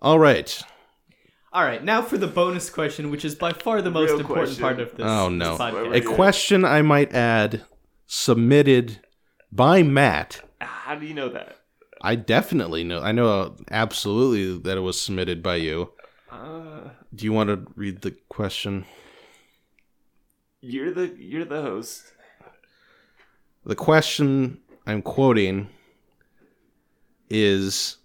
All right. All right, now for the bonus question, which is by far the most Real important question. part of this, Oh, no. this podcast. A question I might add submitted by Matt. How do you know that? I definitely know. I know absolutely that it was submitted by you. Uh, Do you want to read the question? you're the you're the host. The question I'm quoting is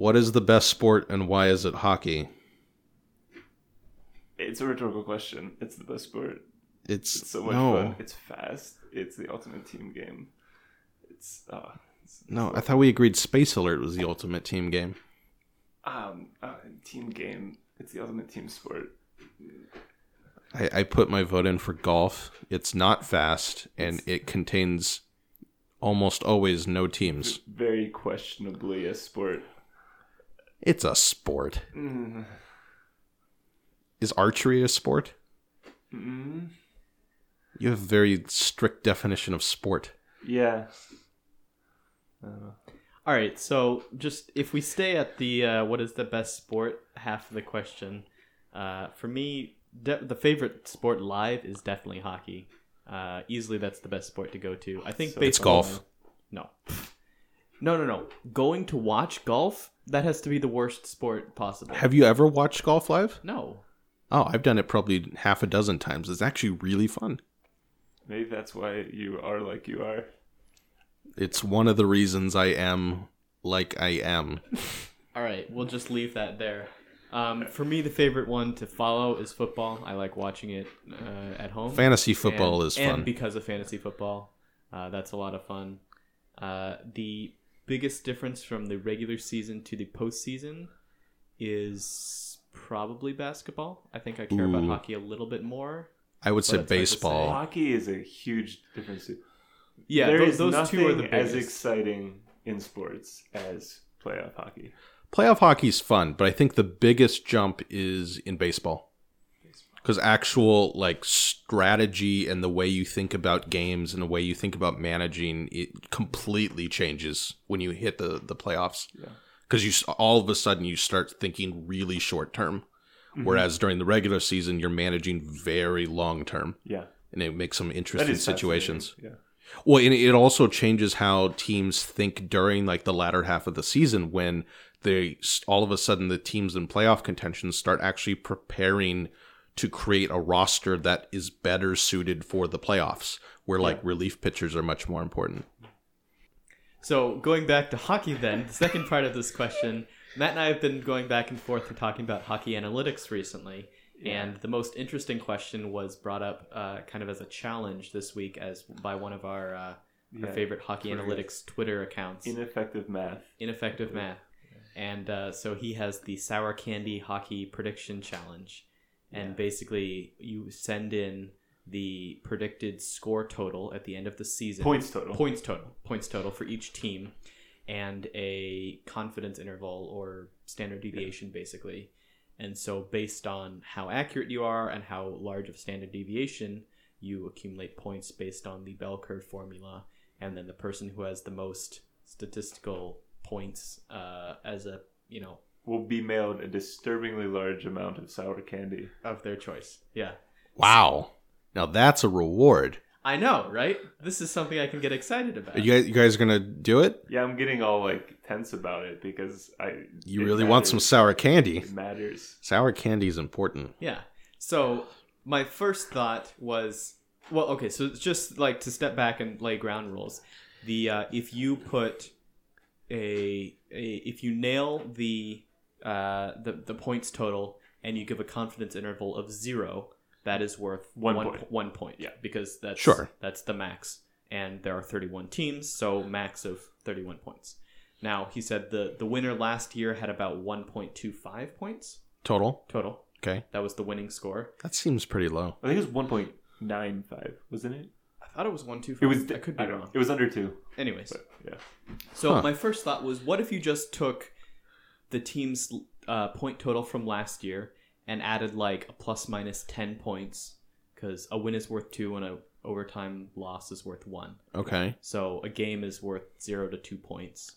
What is the best sport and why is it hockey? It's a rhetorical question. It's the best sport. It's, It's so much no, fun. It's fast. It's the ultimate team game. It's uh, it's, no. I thought we agreed Space Alert was the ultimate team game. um, uh, team game. It's the ultimate team sport. I, I put my vote in for golf. It's not fast and it contains almost always no teams. Very questionably a sport. It's a sport. Mm. Is archery a sport? Mm. You have a very strict definition of sport. Yeah. All right, so just if we stay at the uh, what is the best sport half of the question, uh, for me, de- the favorite sport live is definitely hockey. Uh, easily, that's the best sport to go to. I think So It's golf. No, no, no, no. Going to watch golf that has to be the worst sport possible. Have you ever watched golf live? no, Oh, I've done it probably half a dozen times. It's actually really fun. Maybe that's why you are like you are. It's one of the reasons I am like I am. All right, we'll just leave that there. Um, for me, the favorite one to follow is football. I like watching it uh, at home. Fantasy football and, is and fun. because of fantasy football. Uh, that's a lot of fun. Uh, the biggest difference from the regular season to the postseason is probably basketball. I think I care about hockey a little bit more. I would say But it's hard to baseball. Hockey is a huge difference. Yeah, there those, is those nothing two are the as exciting in sports as playoff hockey. Playoff hockey is fun, but I think the biggest jump is in baseball. Because actual like strategy and the way you think about games and the way you think about managing it completely changes when you hit the the playoffs. Yeah. Because you all of a sudden you start thinking really short term, Mm-hmm. whereas during the regular season you're managing very long term, Yeah, and it makes some interesting situations. fascinating. Well, and it also changes how teams think during like the latter half of the season when they all of a sudden the teams in playoff contention start actually preparing to create a roster that is better suited for the playoffs, where like relief pitchers are much more important. So going back to hockey, then the second part of this question, Matt and I have been going back and forth and talking about hockey analytics recently, and the most interesting question was brought up uh, kind of as a challenge this week, as by one of our, uh, our favorite hockey Twitter. analytics Twitter accounts, Ineffective math. ineffective math, and uh, so he has the sour candy hockey prediction challenge, and basically you send in the predicted score total at the end of the season. Points total. points total. Points total for each team and a confidence interval or standard deviation basically. And so based on how accurate you are and how large of standard deviation you accumulate points based on the bell curve formula. And then the person who has the most statistical points uh, as a you know Will be mailed a disturbingly large amount of sour candy. of their choice yeah Wow, now that's a reward. i know right this is something i can get excited about You guys, you guys are gonna do it? Yeah, I'm getting all like tense about it because I. You it really want some sour candy? It matters. Sour candy is important. Yeah. So my first thought was, well, okay. So it's just like to step back and lay ground rules. The uh, if you put a, a if you nail the uh, the the points total and you give a confidence interval of zero, that is worth One one, point. one point. Yeah. because that's Sure. that's the max, and there are thirty one teams, so max of thirty one points. Now he said the the winner last year had about one point two five points Total. total. Okay, That was the winning score. that seems pretty low. I think it was 1.95, wasn't it? I thought it was one two five. It was. I could be don't know. wrong. It was under two. Anyways, But yeah. so Huh. my first thought was, what if you just took the team's uh, point total from last year and added like a plus minus ten points because a win is worth two and a overtime loss is worth one. Okay. So a game is worth zero to two points.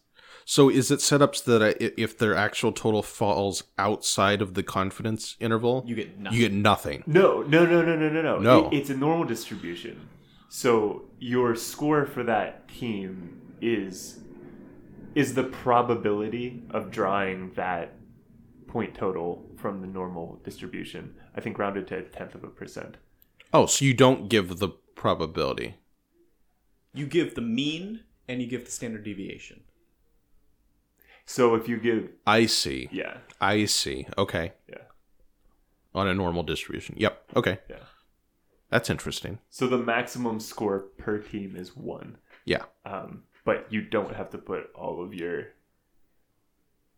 So is it set up so that if their actual total falls outside of the confidence interval, You get nothing. you get nothing? No, no, no, no, no, no, no. No. It- it's a normal distribution. So your score for that team is is the probability of drawing that point total from the normal distribution. I think rounded to a tenth of a percent. Oh, so you don't give the probability. you give the mean and you give the standard deviation. So if you give I see. yeah, I see. Okay. yeah, On a normal distribution. Yep. Okay. yeah. That's interesting. So the maximum score per team is one. Yeah. Um, but you don't have to put all of your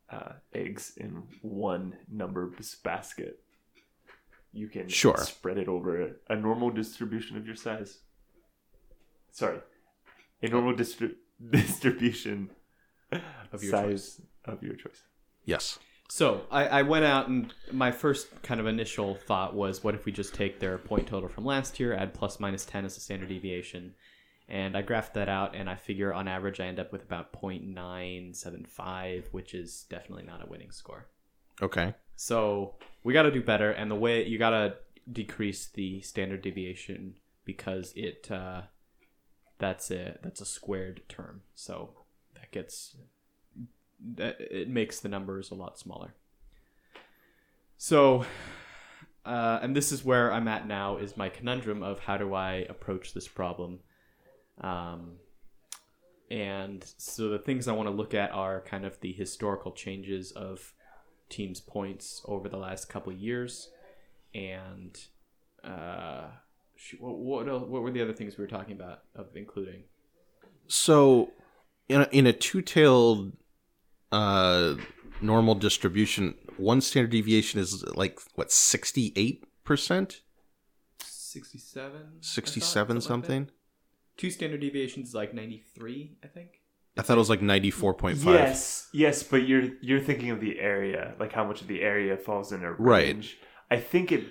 uh, eggs in one number basket. You can Sure. spread it over a normal distribution of your size. Sorry, a normal distri- distribution Of your size of your choice. Yes. So I, I went out and my first kind of initial thought was, what if we just take their point total from last year, add plus minus ten as a standard deviation, and I graphed that out, and I figure on average I end up with about 0.975, which is definitely not a winning score. Okay. So we got to do better, and the way you got to decrease the standard deviation because it uh, that's a that's a squared term, so that gets that it makes the numbers a lot smaller. So, uh, and this is where I'm at now is my conundrum of how do I approach this problem. Um, and so the things I want to look at are kind of the historical changes of teams' points over the last couple of years, and uh, what what, what were the other things we were talking about of including? So, in a, in a two-tailed uh, normal distribution, one standard deviation is like what sixty-eight percent, Sixty-seven. sixty-seven something. Two standard deviations is like ninety-three, I think. I thought it was like ninety-four point five. Yes, yes, but you're you're thinking of the area, like how much of the area falls in a Right. range. I think it,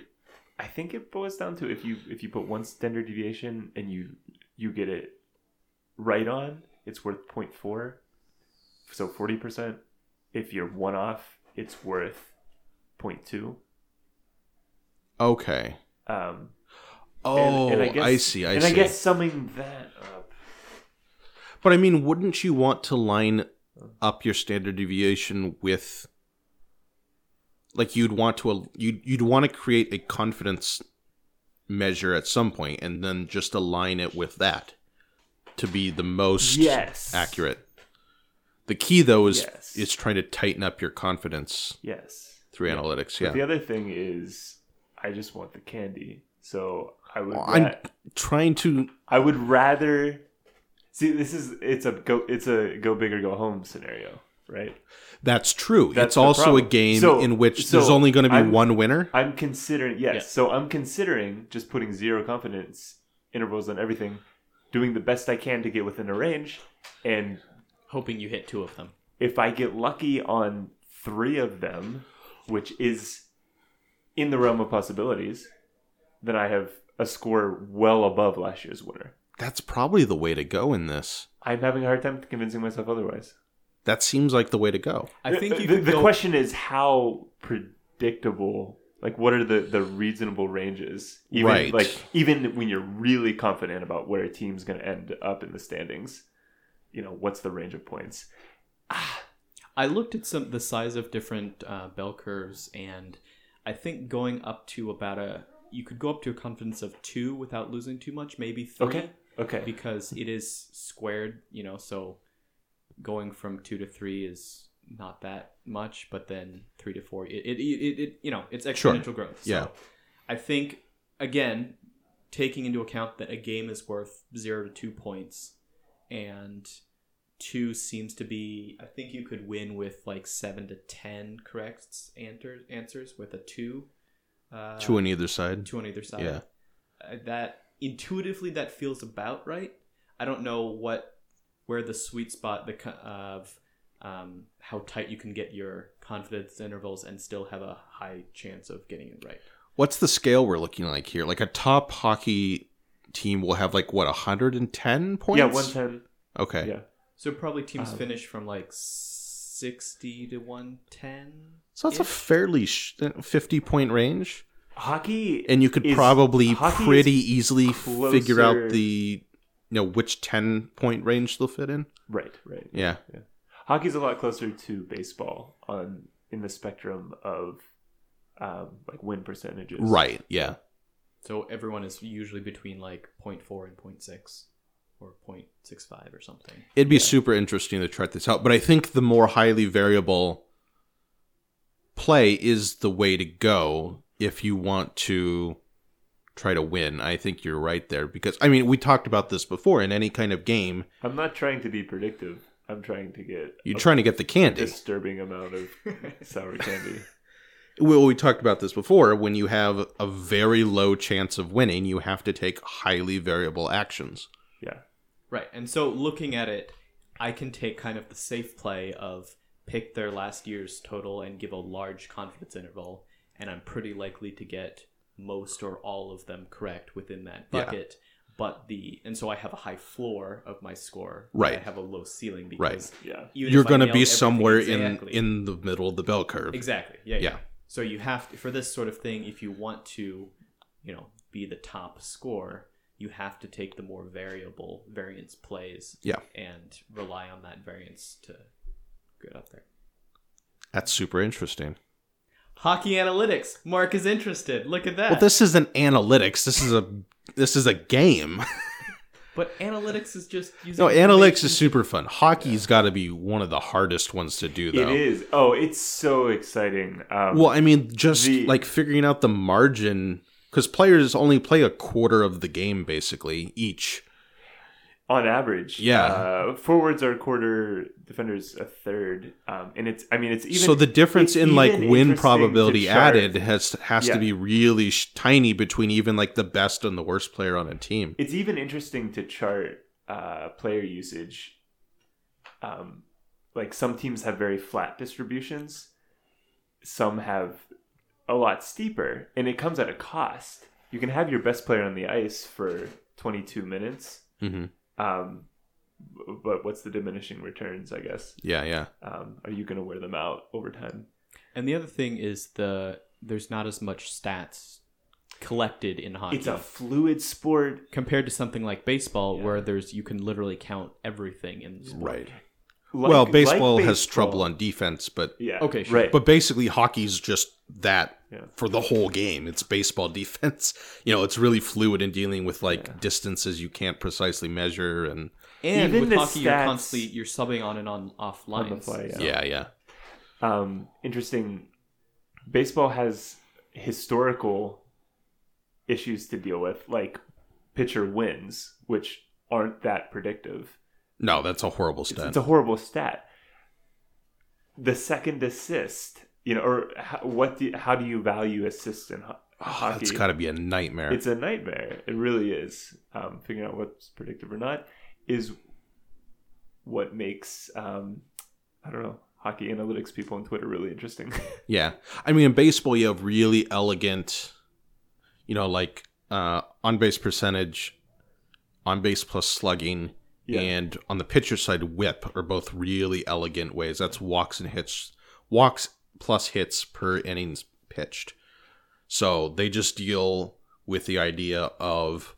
I think it boils down to if you if you put one standard deviation and you you get it right on, it's worth 0.4, so forty percent. If you're one off, it's worth 0.2. Okay. Um, Oh, and, and I, oh, guess, I see. I and see. I guess summing that up. But I mean, wouldn't you want to line up your standard deviation with like you'd want to you'd you'd want to create a confidence measure at some point and then just align it with that to be the most Yes. accurate. The key though is Yes. is trying to tighten up your confidence Yes. through analytics. Yeah. The other thing is, I just want the candy. So I would. I'm trying to I would rather see. This is it's a go. It's a go big or go home scenario, right? that's true. That's it's the also a game So- in which so there's only going to be I'm- one winner. I'm considering yes. Yeah. So I'm considering just putting zero confidence intervals on everything, doing the best I can to get within a range, and Hoping you hit two of them. if I get lucky on three of them, which is in the realm of possibilities, then I have a score well above last year's winner. That's probably the way to go in this. I'm having a hard time convincing myself otherwise. That seems like the way to go. I think you the, could the go, question is how predictable. Like, what are the the reasonable ranges? Even, Right. Like, even when you're really confident about where a team's going to end up in the standings, you know, what's the range of points? I looked at some the size of different uh, bell curves, and I think going up to about a you could go up to a confidence of two without losing too much, maybe three, Okay. Okay. because it is squared. You know, so going from two to three is not that much, but then three to four, it it, it, it you know it's Sure. exponential growth. So Yeah. I think again, taking into account that a game is worth zero to two points, and two seems to be I think you could win with like seven to ten correct answers answers with a two. Uh, Two on either side. two on either side. Yeah. Uh, that intuitively that feels about right. I don't know what where the sweet spot the of um, how tight you can get your confidence intervals and still have a high chance of getting it right. What's the scale we're looking like here? Like a top hockey team will have like what 110 points. Yeah, one ten. Okay. Yeah. So probably teams Um, finish from like sixty to one ten. So that's a fairly sh- 50 point range, Hockey and you could is- probably pretty easily figure out the you know which 10 point range they'll fit in. right, right. Yeah. Hockey's a lot closer to baseball on in the spectrum of um, like win percentages. Right. Yeah. So everyone is usually between like 0.4 and 0.6 or 0.65 or something. It'd be super interesting to chart this out, but I think the more highly variable play is the way to go if you want to try to win. I think you're right there because I mean, we talked about this before in any kind of game, I'm not trying to be predictive. I'm trying to get you're trying to get the candy. disturbing amount of sour candy. Well, we talked about this before. When you have a very low chance of winning, you have to take highly variable actions. Yeah. Right. And so looking at it, I can take kind of the safe play of pick their last year's total and give a large confidence interval, and I'm pretty likely to get most or all of them correct within that Yeah. bucket. But the and so I have a high floor of my score. Right. I have a low ceiling Right. Yeah. you're going to be somewhere exactly- in in the middle of the bell curve. Exactly. Yeah, yeah. Yeah. So you have to for this sort of thing, if you want to, you know, be the top score, you have to take the more variable variance plays. Yeah. And rely on that variance to get up there. That's super interesting. Hockey analytics. Mark is interested. Look at that. Well, this isn't analytics. This is a this is a game. but analytics is just using No, analytics is super fun. Hockey's got to be one of the hardest ones to do, though. It is. Oh, it's so exciting. Um, Well, I mean, just The- like figuring out the margin because players only play a quarter of the game basically each. on average, Yeah. uh, forwards are a quarter, defenders a third, um, and it's. I mean, it's even. so the difference in like win probability added has has Yeah. to be really sh- tiny between even like the best and the worst player on a team. It's even interesting to chart uh, player usage. Um, like some teams have very flat distributions, some have a lot steeper, and it comes at a cost. You can have your best player on the ice for 22 minutes, hmm um, but what's the diminishing returns? I guess. Yeah, yeah, Um, are you going to wear them out over time? And the other thing is the there's not as much stats collected in hockey. It's a fluid sport. compared to something like baseball Yeah. where there's you can literally count everything in the sport. right. Like- well, like baseball has trouble on defense, but Yeah. Okay, sure. Right. but basically hockey's just that Yeah. for the whole game. It's baseball defense. You know, it's really fluid in dealing with like Yeah. distances you can't precisely measure and And Even with the hockey, you're constantly you're subbing on and on off lines. On the fly, yeah, yeah. um, interesting. Baseball has historical issues to deal with, like pitcher wins, which aren't that predictive. No, that's a horrible stat. it's a horrible stat. The second assist, you know, or how, what? Do, how do you value assists in ho- Oh, hockey? that's got to be a nightmare. It's a nightmare. It really is. Um, figuring out what's predictive or not is what makes um, I don't know hockey analytics people on Twitter really interesting. Yeah. I mean, in baseball, you have really elegant, you know, like uh, on base percentage, on base plus slugging, Yeah. and on the pitcher side, whip are both really elegant ways. That's walks and hits, walks plus hits per innings pitched. So they just deal with the idea of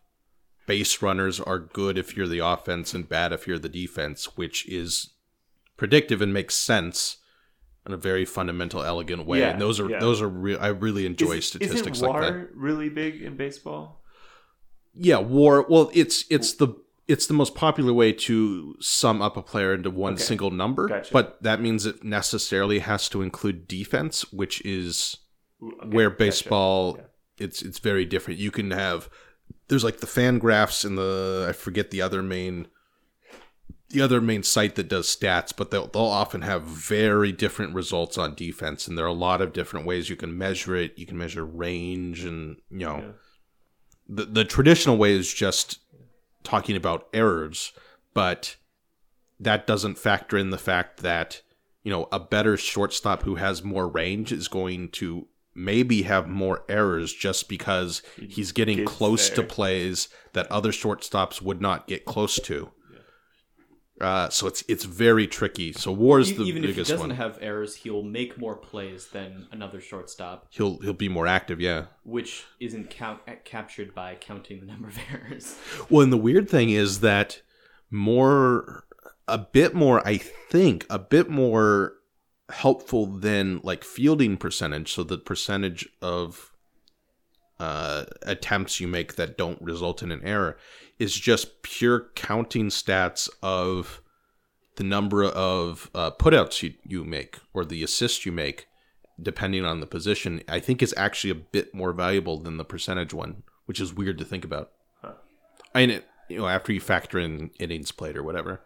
base runners are good if you're the offense and bad if you're the defense, which is predictive and makes sense in a very fundamental, elegant way. Yeah, and those are yeah. those are real. I really enjoy Is- statistics isn't like WAR that. really big in baseball? Yeah, war. Well, it's it's the it's the most popular way to sum up a player into one Okay. single number, Gotcha. but that means it necessarily has to include defense, which is okay, where gotcha. baseball Yeah. it's it's very different. You can have there's like the FanGraphs and the I forget the other main the other main site that does stats, but they'll they'll often have very different results on defense, and there are a lot of different ways you can measure it. You can measure range, and you know Yeah. the the traditional way is just talking about errors, but that doesn't factor in the fact that you know a better shortstop who has more range is going to maybe have more errors just because he's getting gets close to plays that other shortstops would not get close to. Uh, so it's it's very tricky. So War is the Even if he biggest doesn't one. have errors, he'll make more plays than another shortstop, he'll he'll be more active. Yeah. which isn't count- captured by counting the number of errors. Well, and the weird thing is that more, a bit more, I think, a bit more helpful than like fielding percentage. So the percentage of uh, attempts you make that don't result in an error is just pure counting stats of the number of uh, putouts you, you make or the assists you make, depending on the position. I think is actually a bit more valuable than the percentage one, which is weird to think about. I mean, it, you know, after you factor in innings played or whatever.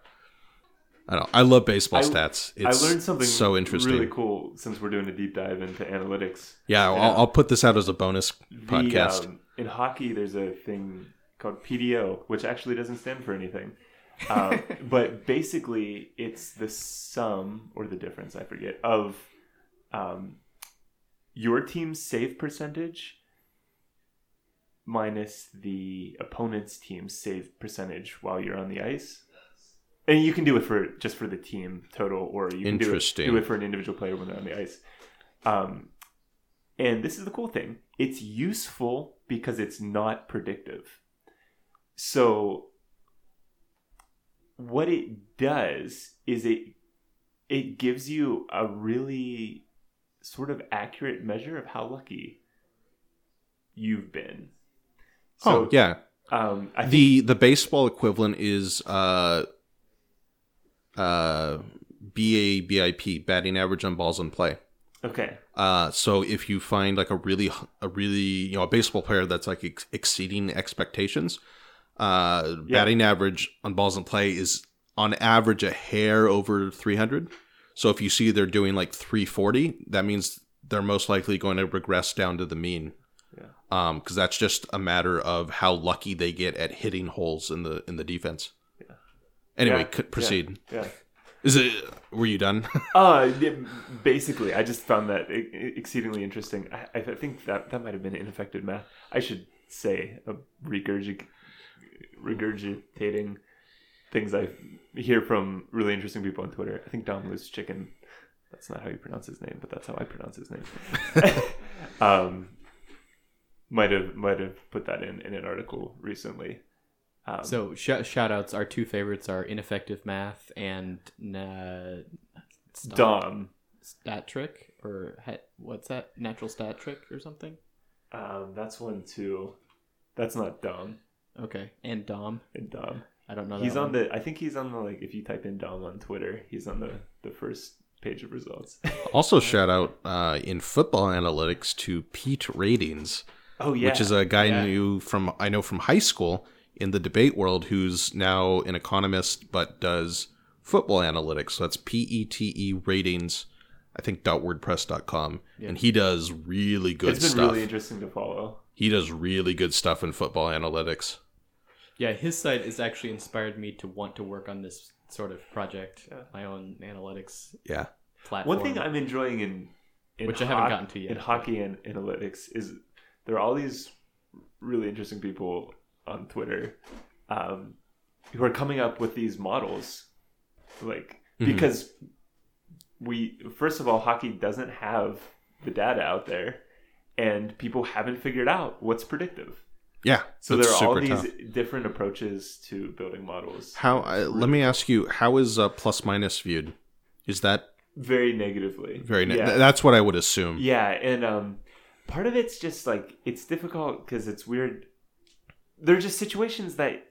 I don't. know. I love baseball I- stats. It's I learned something so interesting. really cool since we're doing a deep dive into analytics. Yeah, I'll, I'll put this out as a bonus The, podcast. um, in hockey, there's a thing called PDO, which actually doesn't stand for anything. Um, but basically, it's the sum or the difference, I forget, of um, your team's save percentage minus the opponent's team's save percentage while you're on the ice. And you can do it for just for the team total, or you can do it, do it for an individual player when they're on the ice. Um, and this is the cool thing it's useful because it's not predictive. So, what it does is it it gives you a really sort of accurate measure of how lucky you've been. oh yeah, um, I think the the baseball equivalent is uh uh BABIP, batting average on balls in play. okay, Uh, so if you find like a really a really you know a baseball player that's like ex- exceeding expectations, uh, Yeah. batting average on balls in play is on average a hair over 300. So if you see they're doing like 340, that means they're most likely going to regress down to the mean. Yeah. Um, because that's just a matter of how lucky they get at hitting holes in the in the defense. Yeah. Anyway, Yeah, c- proceed. yeah. Is it? Were you done? Uh, yeah, basically, I just found that exceedingly interesting. I, I think that that might have been ineffective math. I should say a regurgi- regurgitating things I hear from really interesting people on Twitter. I think Dom Loose Chicken. That's not how you pronounce his name, but that's how I pronounce his name. um, might have might have put that in in an article recently. Um, So sh- shout outs, our two favorites are ineffective math and uh, stat, Dom. stat trick or he- what's that natural stat trick or something. Um, that's one too. That's not Dom Okay, and Dom. and Dom. I don't know. He's that on one. the. I think he's on the like. If you type in Dom on Twitter, he's on the the first page of results. Also, shout out uh, in football analytics to Pete Ratings, oh yeah, which is a guy Yeah. I knew from I know from high school in the debate world, who's now an economist but does football analytics. So that's P E T E Ratings, I think dot .wordpress.com, and he does really good stuff. it's been stuff. really interesting to follow. he does really good stuff in football analytics. Yeah, his site has actually inspired me to want to work on this sort of project, my own analytics Yeah, platform. One thing I'm enjoying in, in Which I haven't gotten to yet. in hockey and analytics is there are all these really interesting people on Twitter um, who are coming up with these models, like Mhm. because we first of all hockey doesn't have the data out there, and people haven't figured out what's predictive. yeah. So there are all these tough. different approaches to building models. How? Uh, let me ask you: How is uh, plus minus viewed? Is that Very negatively. very? Ne- Yeah. th- that's what I would assume. Yeah, and um, part of it's just like it's difficult because it's weird. There are just situations that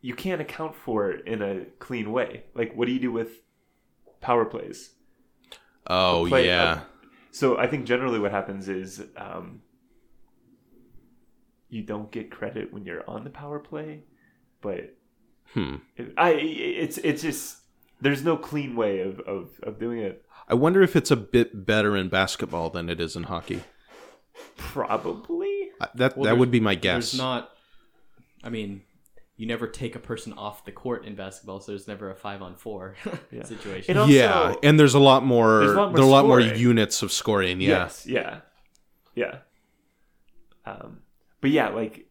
you can't account for in a clean way. Like, what do you do with power plays? Oh play- yeah. So I think generally what happens is um, you don't get credit when you're on the power play, but Hmm. it, I it's it's just there's no clean way of, of, of doing it. I wonder if it's a bit better in basketball than it is in hockey. Probably. That Well, that would be my guess. There's not. I mean, you never take a person off the court in basketball, so there's never a five on four Yeah. situation. And also- yeah, and there's a lot more. There's a lot more there a lot more units of scoring. Yeah, Yes. Yeah. Yeah. Um, but yeah, like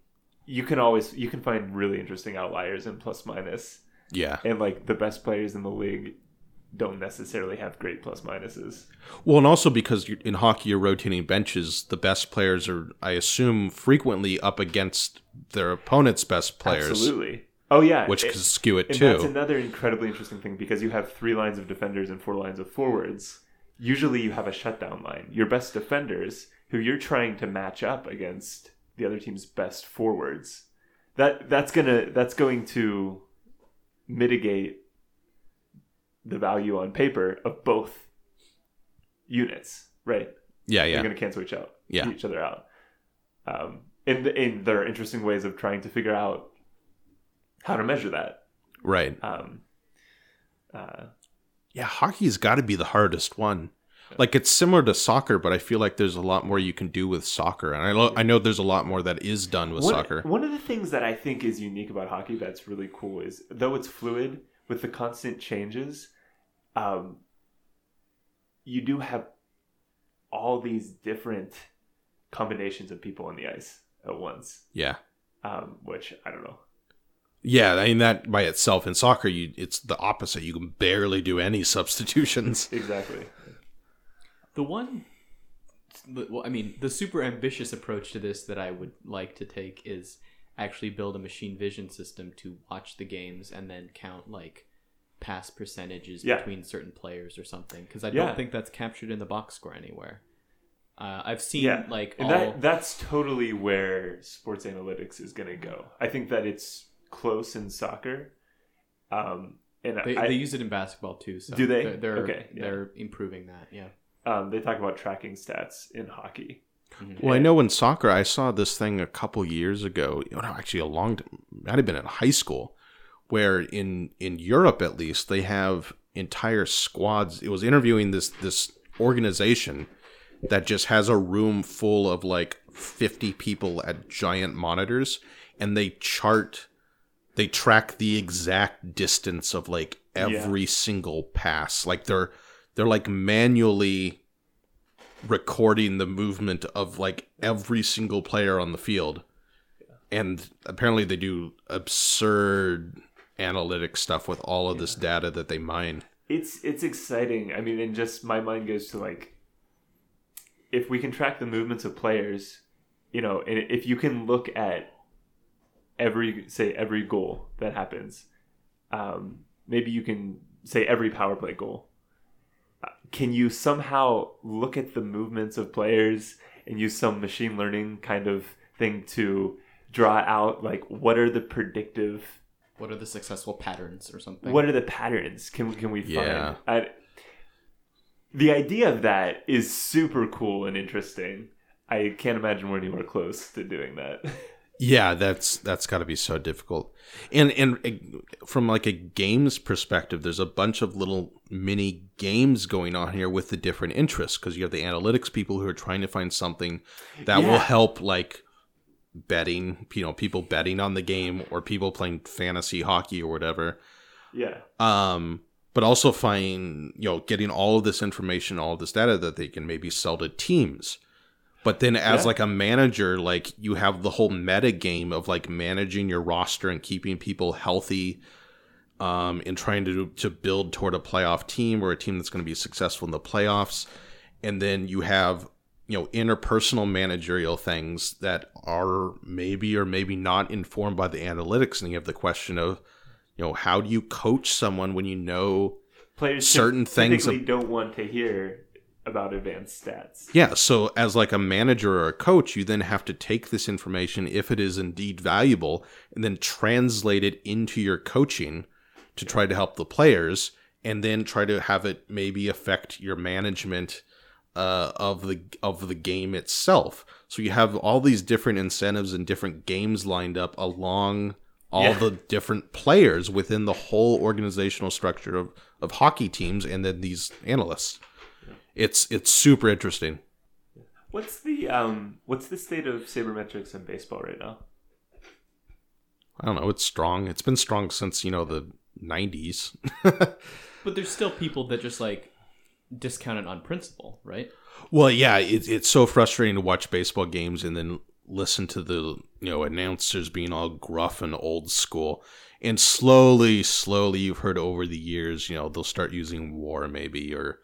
you can always you can find really interesting outliers in plus minus, Yeah. and like the best players in the league don't necessarily have great plus minuses. Well, and also because you're, in hockey, you're rotating benches, the best players are, I assume, frequently up against their opponent's best players, Absolutely. Oh yeah, which it- could skew it and that's another incredibly interesting thing because you have three lines of defenders and four lines of forwards. Usually, you have a shutdown line. Your best defenders, who you're trying to match up against the other team's best forwards. That that's gonna that's going to mitigate the value on paper of both units, right? yeah, yeah. They're going to cancel each out, Yeah. each other out. Um, and, and there are interesting ways of trying to figure out how to measure that. Right. Um, uh, Yeah, hockey's got to be the hardest one. Like it's similar to soccer, but I feel like there's a lot more you can do with soccer, and I lo- I know there's a lot more that is done with one, soccer. one of the things that I think is unique about hockey that's really cool is though it's fluid with the constant changes, um, you do have all these different combinations of people on the ice at once, Yeah, um, which I don't know. yeah. I mean that by itself in soccer, you it's the opposite. You can barely do any substitutions. Exactly. The one, well, I mean, the super ambitious approach to this that I would like to take is actually build a machine vision system to watch the games and then count like pass percentages Yeah. between certain players or something. Because I Yeah. don't think that's captured in the box score anywhere. Uh, I've seen yeah like all. that that's totally where sports analytics is going to go i think that it's close in soccer um and they, I, they use it in basketball too. So Do they? They're they're, Okay, yeah. they're improving that. Yeah. um they talk about tracking stats in hockey Well, I know in soccer, I saw this thing a couple years ago. No, actually, a long, time, might have been in high school, where in in Europe at least they have entire squads. It was interviewing this this organization that just has a room full of like fifty people at giant monitors, and they chart, they track the exact distance of like every single pass. Like they're they're like manually recording the movement of like every single player on the field. And apparently they do absurd analytic stuff with all of this data that they mine. it's it's exciting. I mean and just my mind goes to like if we can track the movements of players you know and if you can look at every say every goal that happens um, maybe you can say every power play goal. Uh, can you somehow look at the movements of players and use some machine learning kind of thing to draw out like what are the predictive What are the successful patterns or something? what are the patterns can we can we find? Yeah. I, the idea of that is super cool and interesting. I can't imagine we're anywhere close to doing that. Yeah, that's that's got to be so difficult. And and uh, from like a games perspective, there's a bunch of little mini games going on here with the different interests because you have the analytics people who are trying to find something that will help like betting, you know, people betting on the game or people playing fantasy hockey or whatever. yeah, um but also find you know getting all of this information all of this data that they can maybe sell to teams but then as Yeah. like a manager like you have the whole meta game of like managing your roster and keeping people healthy um and trying to to build toward a playoff team or a team that's going to be successful in the playoffs and then you have you know interpersonal managerial things that are maybe or maybe not informed by the analytics and you have the question of you know how do you coach someone when you know players Certain things of- don't want to hear about advanced stats. yeah so as like a manager or a coach you then have to take this information if it is indeed valuable and then translate it into your coaching to try to help the players and then try to have it maybe affect your management uh, of the of the game itself so you have all these different incentives and different games lined up along all Yeah. the different players within the whole organizational structure of, of hockey teams and then these analysts it's it's super interesting What's the um what's the state of sabermetrics in baseball right now? I don't know. It's strong. It's been strong since you know the '90s. But there's still people that just like discount it on principle, right? Well, yeah, it, it's so frustrating to watch baseball games and then listen to the you know announcers being all gruff and old school. And slowly, slowly, you've heard over the years, you know, they'll start using WAR maybe or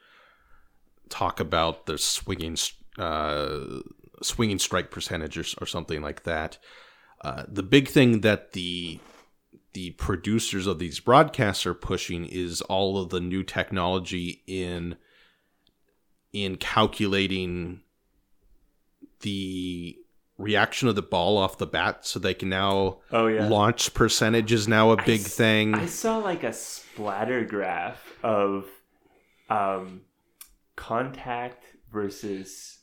talk about the swinging, uh, swinging strike percentage or, or something like that. Uh, the big thing that the the producers of these broadcasts are pushing is all of the new technology in in calculating the reaction of the ball off the bat so they can now Oh yeah. launch percentage is now a big s- thing I saw like a splatter graph of um, contact versus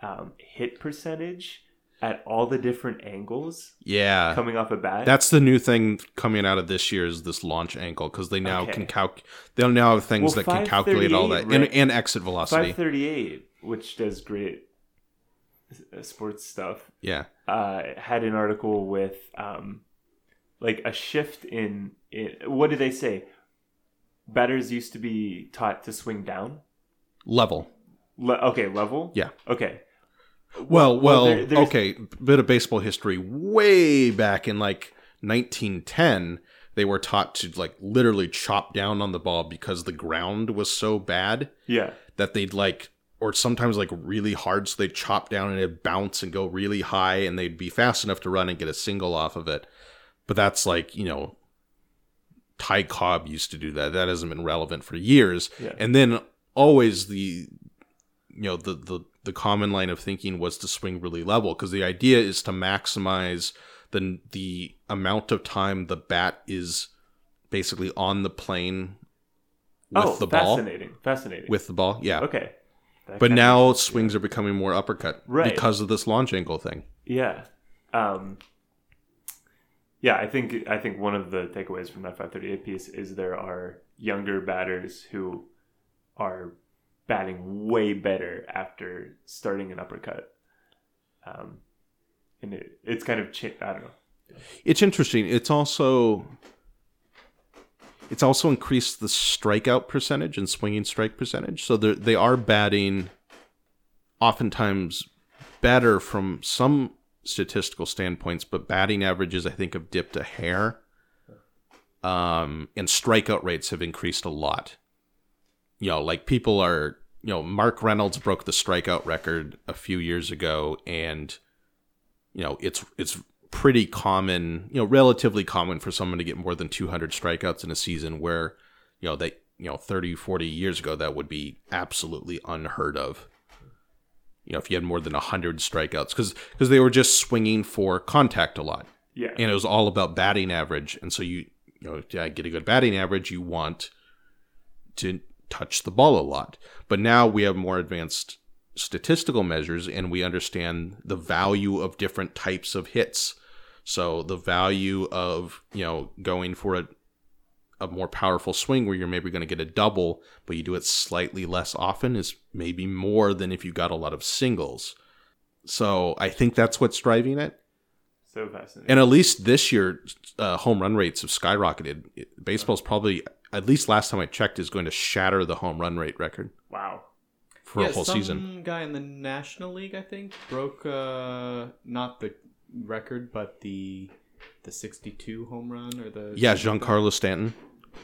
um, hit percentage at all the different angles yeah coming off a bat. that's the new thing coming out of this year is this launch angle because they now Okay. can calc they'll now have things Well, that can calculate all that 538, and, and exit velocity 538, which does great uh, sports stuff, yeah uh, had an article with um, like a shift in, in what do they say? Batters used to be taught to swing down. level Le- okay, level. Yeah. Okay. Well, well, there- there's- okay. Bit of baseball history. Way back in like 1910, they were taught to like literally chop down on the ball because the ground was so bad Yeah. that they'd like, or sometimes like really hard, so they'd chop down and it'd bounce and go really high, and they'd be fast enough to run and get a single off of it. But that's like you know, Ty Cobb used to do that. That hasn't been relevant for years. Yeah. And then always the you know the the the common line of thinking was to swing really level because the idea is to maximize the the amount of time the bat is basically on the plane with oh, the ball fascinating. Fascinating. with the ball yeah okay. That but now swings are becoming more uppercut Right. because of this launch angle thing Yeah. Um, yeah, I think I think one of the takeaways from that 538 piece is there are younger batters who are batting way better after starting an uppercut. Um, and it, it's kind of I don't know. it's interesting it's also it's also increased the strikeout percentage and swinging strike percentage so they are batting oftentimes better from some statistical standpoints but batting averages i think have dipped a hair um, and strikeout rates have increased a lot you know like people are you know mark reynolds broke the strikeout record a few years ago and you know it's it's pretty common you know relatively common for someone to get more than 200 strikeouts in a season where you know they you know 30 40 years ago that would be absolutely unheard of you know if you had more than 100 strikeouts because because they were just swinging for contact a lot Yeah. and it was all about batting average and so you you know to get a good batting average you want to touch the ball a lot but now we have more advanced statistical measures and we understand the value of different types of hits so the value of you know going for a a more powerful swing where you're maybe going to get a double but you do it slightly less often is maybe more than if you got a lot of singles so i think that's what's driving it so fascinating. and at least this year, uh, home run rates have skyrocketed. Baseball's probably, at least last time I checked, is going to shatter the home run rate record wow. for yeah, a whole some season. guy in the National League, I think, broke uh, not the record, but the the 62 home run or the Yeah, Giancarlo Stanton,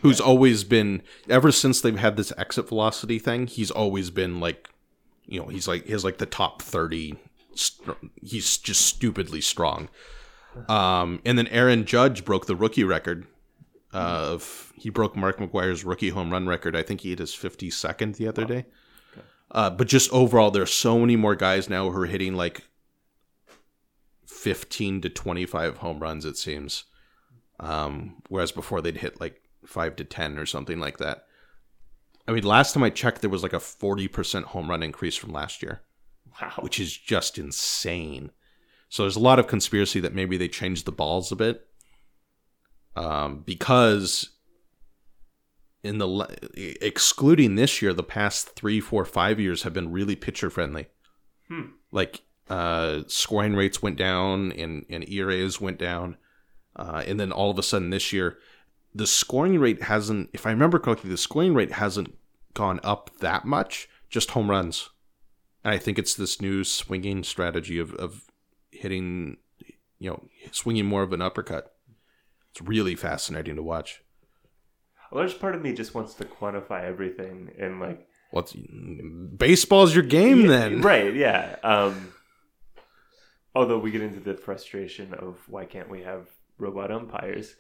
who's always been ever since they've had this exit velocity thing. He's always been like, you know, he's like he has like the top thirty. st- He's just stupidly strong. Um, and then Aaron Judge broke the rookie record. Of he broke Mark McGwire's rookie home run record. I think he hit his fifty second the other day. Uh, but just overall, there's so many more guys now who are hitting like fifteen to twenty five home runs. It seems um, whereas before they'd hit like five to ten or something like that. I mean, last time I checked, there was like a forty percent home run increase from last year, Wow. which is just insane. So there's a lot of conspiracy that maybe they changed the balls a bit, um, because in the excluding this year, the past three, four, five years have been really pitcher friendly. Hmm. Like uh, scoring rates went down and and ERAs went down. Uh, and then all of a sudden this year, the scoring rate hasn't, if I remember correctly, the scoring rate hasn't gone up that much, just home runs. And I think it's this new swinging strategy of, of hitting, you know, swinging more of an uppercut. It's really fascinating to watch. A large part of me just wants to quantify everything and like What's baseball's your game Yeah, then? right? Yeah. Um, although we get into the frustration of why can't we have robot umpires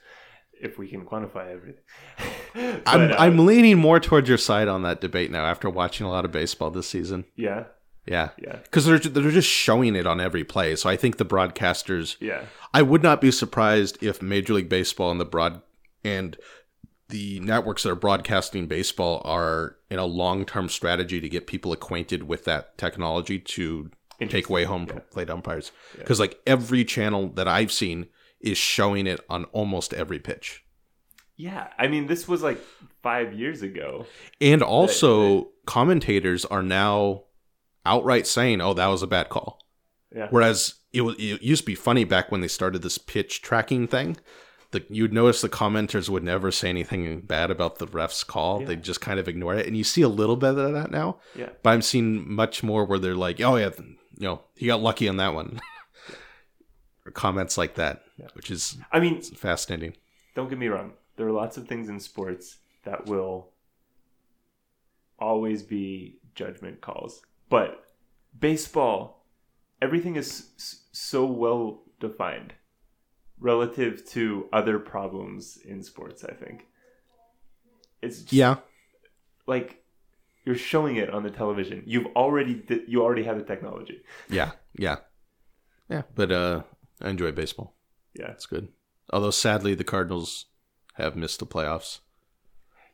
if we can quantify everything? But, I'm uh, I'm leaning more towards your side on that debate now after watching a lot of baseball this season. yeah, Yeah. yeah, Because they're, they're just showing it on every play. So I think the broadcasters yeah. I would not be surprised if Major League Baseball and the broad and the networks that are broadcasting baseball are in a long-term strategy to get people acquainted with that technology to take away home plate umpires. Because like every channel that I've seen is showing it on almost every pitch. Yeah, I mean, this was like five years ago. And also commentators are now outright saying, "Oh, that was a bad call." Yeah. Whereas it, was, it used to be funny back when they started this pitch tracking thing. The, you'd notice the commenters would never say anything bad about the ref's call. They'd just kind of ignore it. And you see a little bit of that now. Yeah. But I'm seeing much more where they're like, oh, yeah, you know, he got lucky on that one. or comments like that, which is I mean, fascinating. don't get me wrong. There are lots of things in sports that will always be judgment calls, but baseball, everything is s- so well defined relative to other problems in sports. I think it's just, Yeah. like you're showing it on the television. You've already di- you already have the technology. Yeah. Yeah. Yeah. But uh, I enjoy baseball. Yeah, It's good. Although sadly, the Cardinals have missed the playoffs.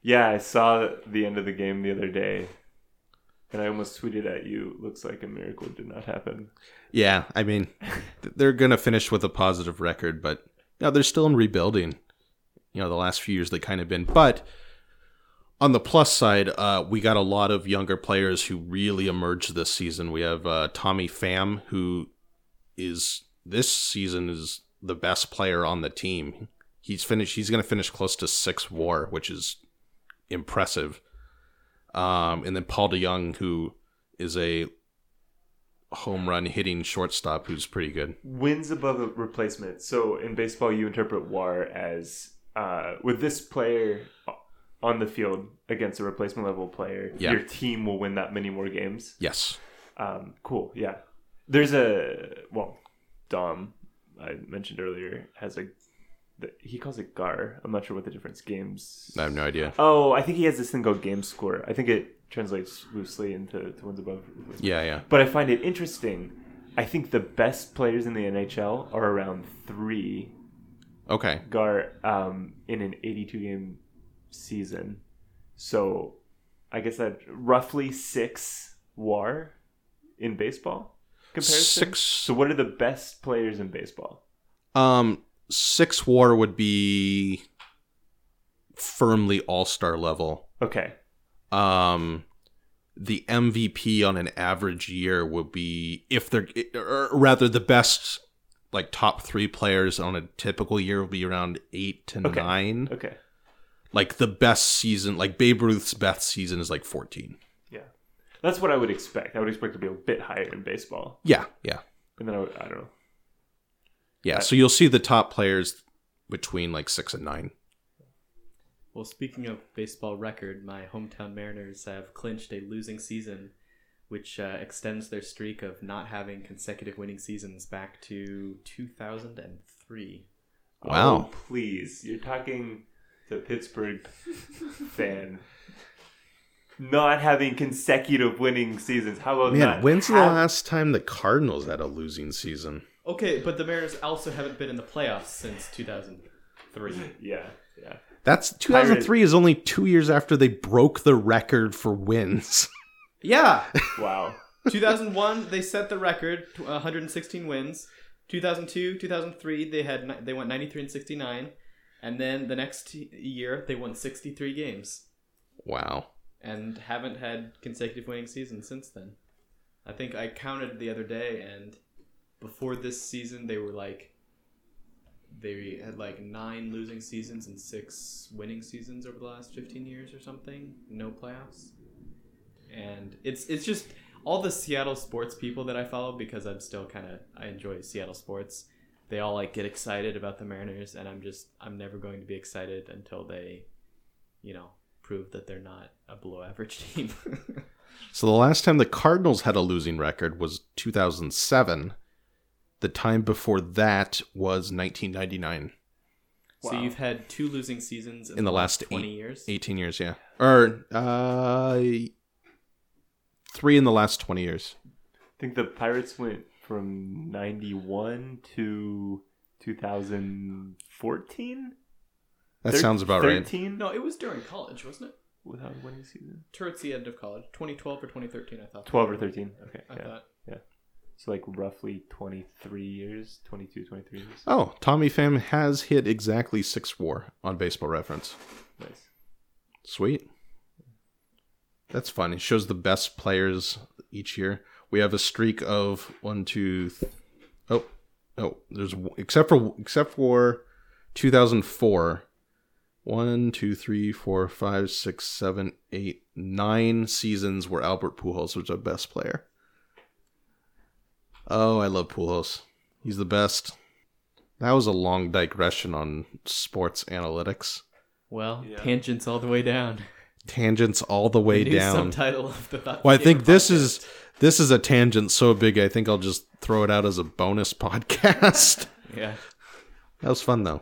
yeah. I saw the end of the game the other day, and I almost tweeted at you. Looks like a miracle did not happen. Yeah, I mean, they're gonna finish with a positive record, but no, they're still in rebuilding. You know, the last few years they kind of been, but on the plus side, uh, we got a lot of younger players who really emerged this season. We have uh, Tommy Pham, who is this season is the best player on the team. He's finished. He's going to finish close to six WAR, which is impressive. Um, and then Paul DeJong, who is a home run hitting shortstop, who's pretty good. wins above a replacement. So in baseball, you interpret WAR as uh, with this player on the field against a replacement level player, Yeah. your team will win that many more games. Yes. Um, cool. Yeah. There's a well, Dom I mentioned earlier has a he calls it GAR. I'm not sure what the difference games. I have no idea. Oh, I think he has this thing called game score. I think it translates loosely into to ones above. Yeah, yeah. But I find it interesting. I think the best players in the NHL are around three Okay. GAR um, in an 82 game season. So I guess that roughly six WAR in baseball comparison. Six. So what are the best players in baseball? Um, six WAR would be firmly all star level. Okay. Um, the MVP on an average year would be if they're, or rather, the best like top three players on a typical year will be around eight to Okay. nine. Okay. Like the best season, like Babe Ruth's best season is like fourteen. Yeah. That's what I would expect. I would expect to be a bit higher in baseball. Yeah, yeah, And then I, would, I don't know. Yeah. So you'll see the top players between like six and nine. Well, speaking of baseball record, my hometown Mariners have clinched a losing season, which uh, extends their streak of not having consecutive winning seasons back to 2003. Wow. Oh, please. You're talking to Pittsburgh fan. Not having consecutive winning seasons. How about Man, that? when's the Have- last time the Cardinals had a losing season? Okay, but the Mariners also haven't been in the playoffs since 2003. Yeah, yeah. That's 2003 is only two years after they broke the record for wins. yeah, Wow. 2001 they set the record, 116 wins. 2002, 2003 they had they went 93 and 69, and then the next year they won 63 games wow. and haven't had consecutive winning seasons since then. I think I counted the other day, and before this season they were like they had like nine losing seasons and six winning seasons over the last 15 years or something. No playoffs. and it's it's just all the Seattle sports people that I follow because I'm still kind of I enjoy Seattle sports. They all like get excited about the Mariners, and I'm just I'm never going to be excited until they, you know, prove that they're not a below average team. So the last time the Cardinals had a losing record was 2007. The time before that was 1999. So you've had two losing seasons in, In the last twenty eight- years. 18 years, yeah. Or uh 3 in the last 20 years. I think the Pirates went from 91 to 2014? That sounds about right. 13 No, it was during college, wasn't it? without a winning season. Towards the end of college, 2012 or 2013, I thought. 12 or 13. Okay. I thought. yeah. thought. So like roughly 23 years, 22, 23 years. Oh, Tommy Pham has hit exactly 6-4 on Baseball Reference. Nice. Sweet. That's fun. It shows the best players each year. We have a streak of one, two, th- oh, oh. There's except for except for 2004. One, two, three, four, five, six, seven, eight, nine seasons where Albert Pujols was our best player. Oh, I love Pujols. He's the best. That was a long digression on sports analytics. Well, Yeah. tangents all the way down. Tangents all the way New down. Subtitle of the Thought Well, I think this podcast. is this is a tangent so big. I think I'll just throw it out as a bonus podcast. yeah. that was fun though.